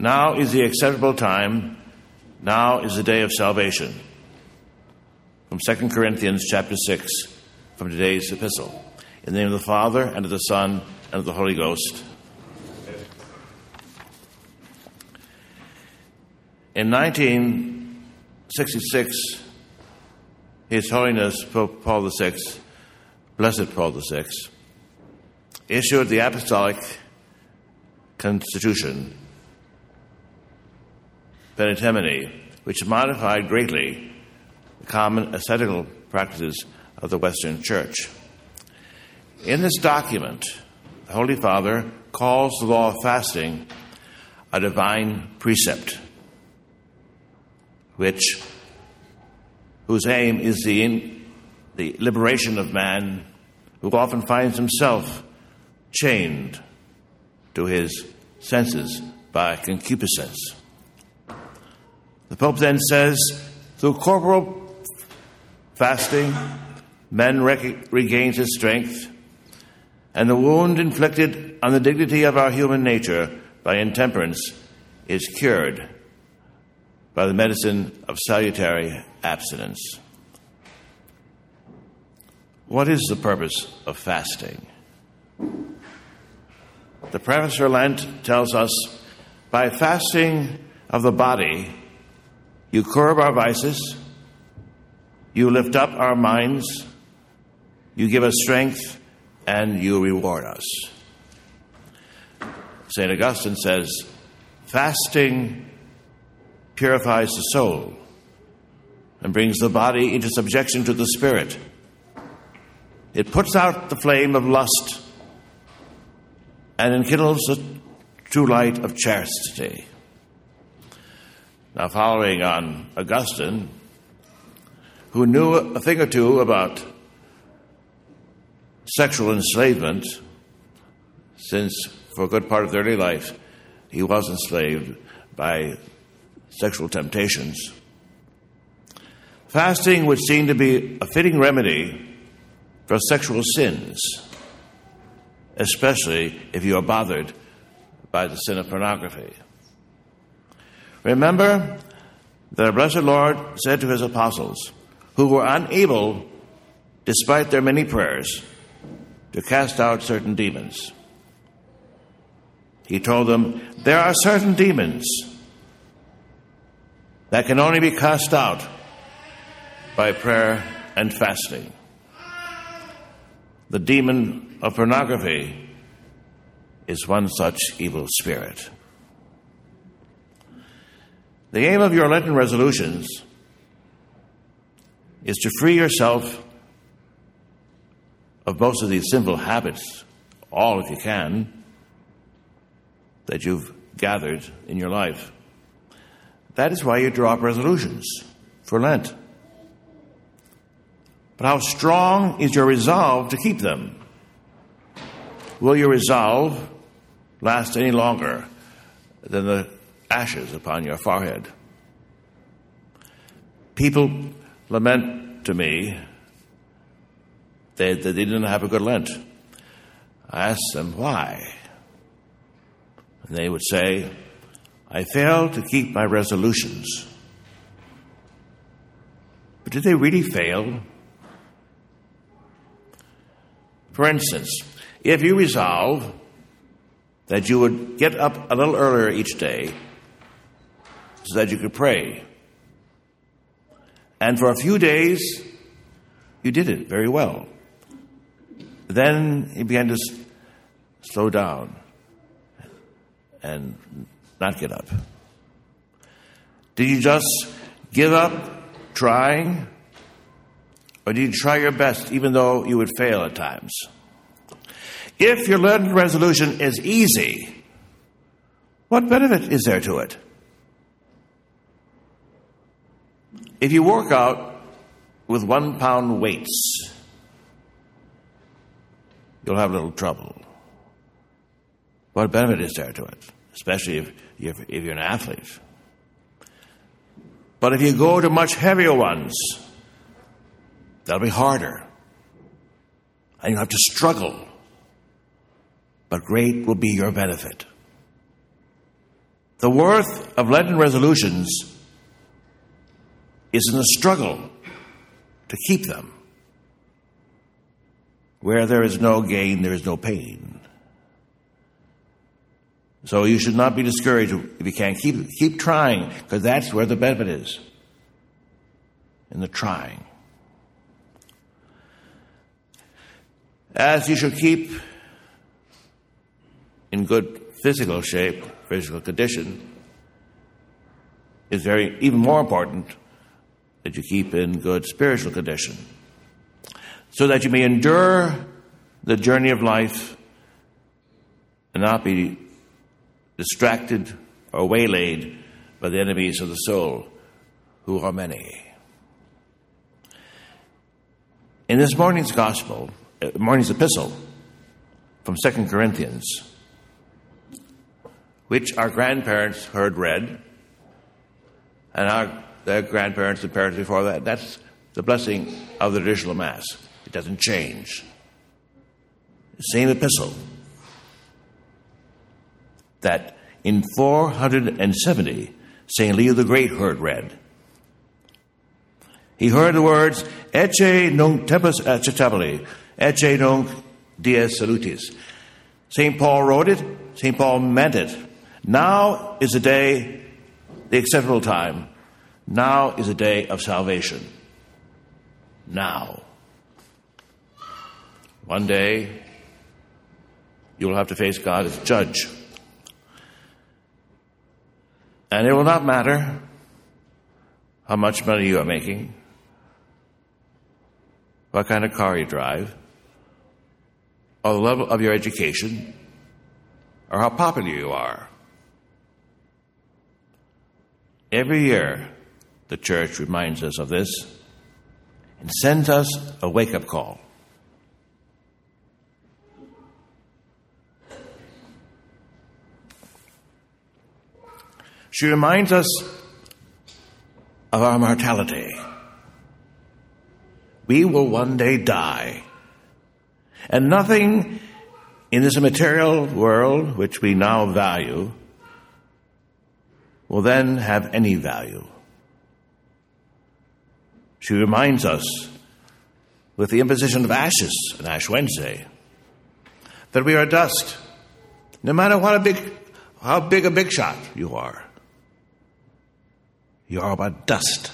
Now is the acceptable time. Now is the day of salvation. From 2 Corinthians chapter 6, from today's epistle. In the name of the Father, and of the Son, and of the Holy Ghost. In 1966, His Holiness Pope Paul VI, Blessed Paul VI, issued the Apostolic Constitution, Paenitemini, which modified greatly the common ascetical practices of the Western Church. In this document, the Holy Father calls the law of fasting a divine precept, which whose aim is the, in, the liberation of man who often finds himself chained to his senses by concupiscence. The Pope then says, through corporal fasting, man rec- regains his strength, and the wound inflicted on the dignity of our human nature by intemperance is cured by the medicine of salutary abstinence. What is the purpose of fasting? The preface for Lent tells us by fasting of the body, you curb our vices, you lift up our minds, you give us strength, and you reward us. St. Augustine says, fasting purifies the soul and brings the body into subjection to the spirit. It puts out the flame of lust and enkindles the true light of chastity. Now, following on Augustine, who knew a thing or two about sexual enslavement, since for a good part of their early life he was enslaved by sexual temptations. Fasting would seem to be a fitting remedy for sexual sins, especially if you are bothered by the sin of pornography. Remember our blessed Lord said to his apostles, who were unable, despite their many prayers, to cast out certain demons. He told them, There are certain demons that can only be cast out by prayer and fasting. The demon of pornography is one such evil spirit. The aim of your Lenten resolutions is to free yourself of most of these sinful habits, all if you can, that you've gathered in your life. That is why you draw up resolutions for Lent. But how strong is your resolve to keep them? Will your resolve last any longer than the ashes upon your forehead? People lament to me that they didn't have a good Lent. I asked them why. And they would say, I failed to keep my resolutions. But did they really fail? For instance, if you resolve that you would get up a little earlier each day so that you could pray, and for a few days you did it very well. Then he began to slow down and not get up. Did you just give up trying? Or did you try your best even though you would fail at times? If your Lenten resolution is easy, what benefit is there to it? If you work out with one pound weights, you'll have little trouble. What benefit is there to it? Especially if you're, if you're an athlete. But if you go to much heavier ones, that'll be harder. And you have to struggle. But great will be your benefit. The worth of Lenten resolutions is in the struggle to keep them. Where there is no gain, there is no pain. So you should not be discouraged if you can't. Keep, keep trying, because that's where the benefit is. In the trying. As you should keep in good physical shape, physical condition, is very even more important that you keep in good spiritual condition so that you may endure the journey of life and not be distracted or waylaid by the enemies of the soul, who are many. In this morning's gospel, uh, morning's epistle from Second Corinthians, which our grandparents heard read, and our their grandparents and parents before that, that's the blessing of the traditional Mass. It doesn't change. Same epistle that in 470 St. Leo the Great heard read. He heard the words, Ecce nunc tempus acceptabile, Ecce nunc dies salutis. St. Paul wrote it, St. Paul meant it. Now is the day, the acceptable time. Now is a day of salvation. Now. One day, you will have to face God as judge. And it will not matter how much money you are making, what kind of car you drive, or the level of your education, or how popular you are. Every year, the church reminds us of this and sends us a wake up call. She reminds us of our mortality. We will one day die. And nothing in this material world, which we now value, will then have any value. She reminds us with the imposition of ashes on Ash Wednesday that we are dust, no matter what a big, how big a big shot you are. You are but dust.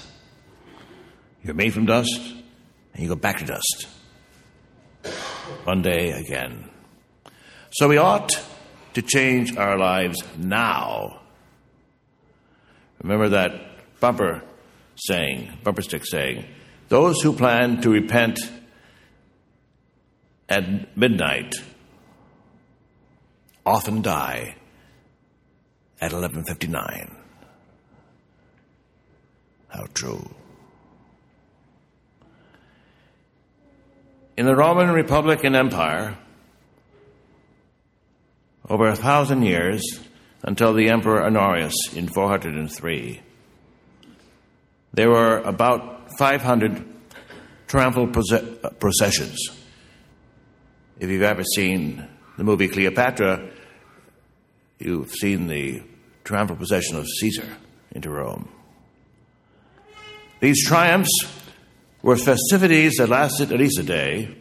You're made from dust, and you go back to dust. One day again. So we ought to change our lives now. Remember that bumper saying, bumper stick saying, those who plan to repent at midnight often die at 1159. How true. In the Roman Republic and Empire, over a thousand years until the Emperor Honorius in 403, there were about 500 triumphal uh, processions. If you've ever seen the movie Cleopatra, you've seen the triumphal procession of Caesar into Rome. These triumphs were festivities that lasted at least a day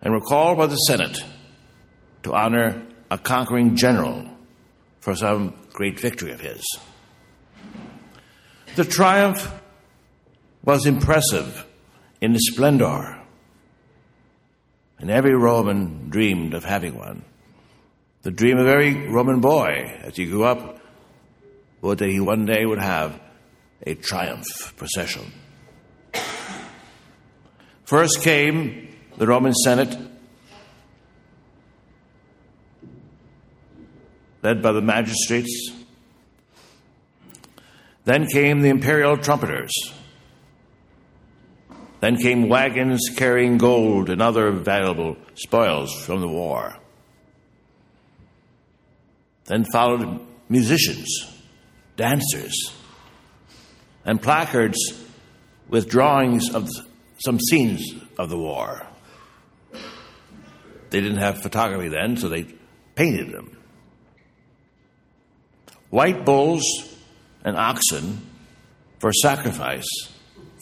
and were called by the Senate to honor a conquering general for some great victory of his. The triumph was impressive in its splendor, and every Roman dreamed of having one. The dream of every Roman boy as he grew up was that he one day would have a triumph procession. First came the Roman Senate, led by the magistrates. Then came the imperial trumpeters. Then came wagons carrying gold and other valuable spoils from the war. Then followed musicians, dancers, and placards with drawings of some scenes of the war. They didn't have photography then, so they painted them. White bulls and oxen for sacrifice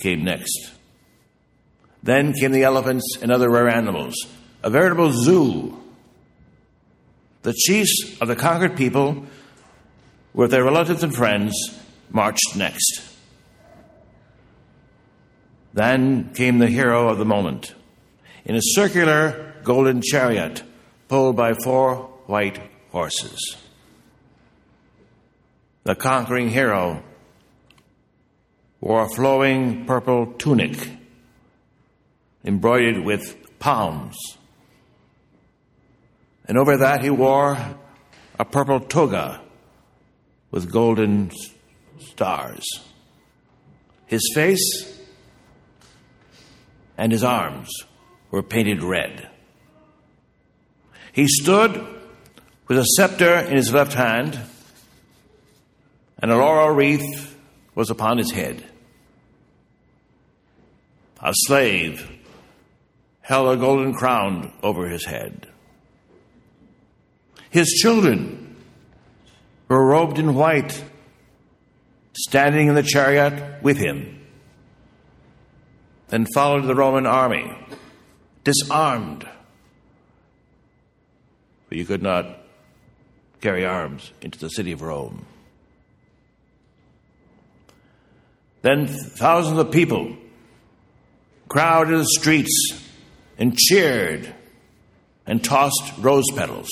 came next. Then came the elephants and other rare animals, a veritable zoo. The chiefs of the conquered people, with their relatives and friends, marched next. Then came the hero of the moment in a circular golden chariot pulled by four white horses. The conquering hero wore a flowing purple tunic embroidered with palms. And over that he wore a purple toga with golden stars. His face and his arms were painted red. He stood with a scepter in his left hand, and a laurel wreath was upon his head. A slave held a golden crown over his head. His children were robed in white, standing in the chariot with him, then followed the Roman army, disarmed. But you could not carry arms into the city of Rome. Then thousands of people crowded the streets and cheered and tossed rose petals.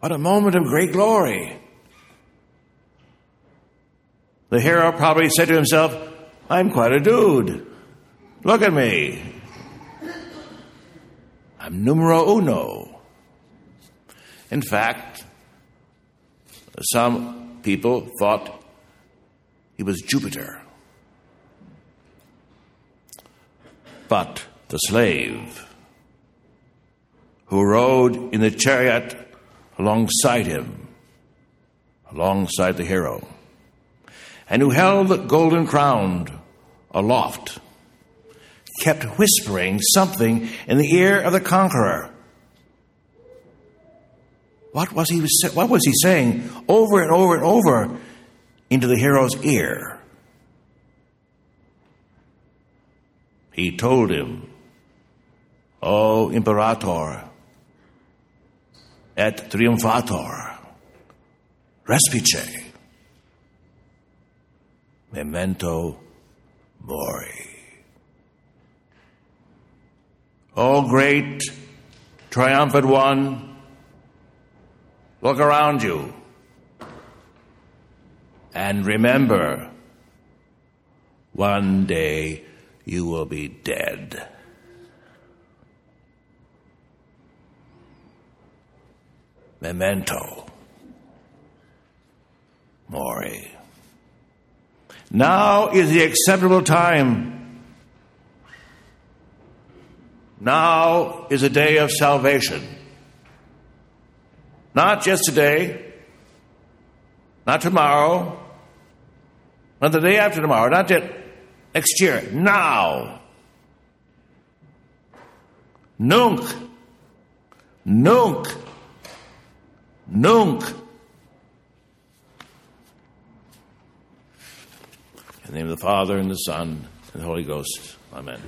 What a moment of great glory. The hero probably said to himself, I'm quite a dude. Look at me. I'm numero uno. In fact, some people thought he was Jupiter. But the slave who rode in the chariot alongside him, alongside the hero, and who held the golden crown aloft, kept whispering something in the ear of the conqueror. What was he, what was he saying over and over and over into the hero's ear? he told him, O Imperator, et triumphator, respice, memento mori. O great triumphant one, look around you and remember one day you will be dead. Memento Mori. Now is the acceptable time. Now is a day of salvation. Not just today, not tomorrow, not the day after tomorrow, not yet next year, now. Nunc. Nunc. Nunc. In the name of the Father, and the Son, and the Holy Ghost. Amen.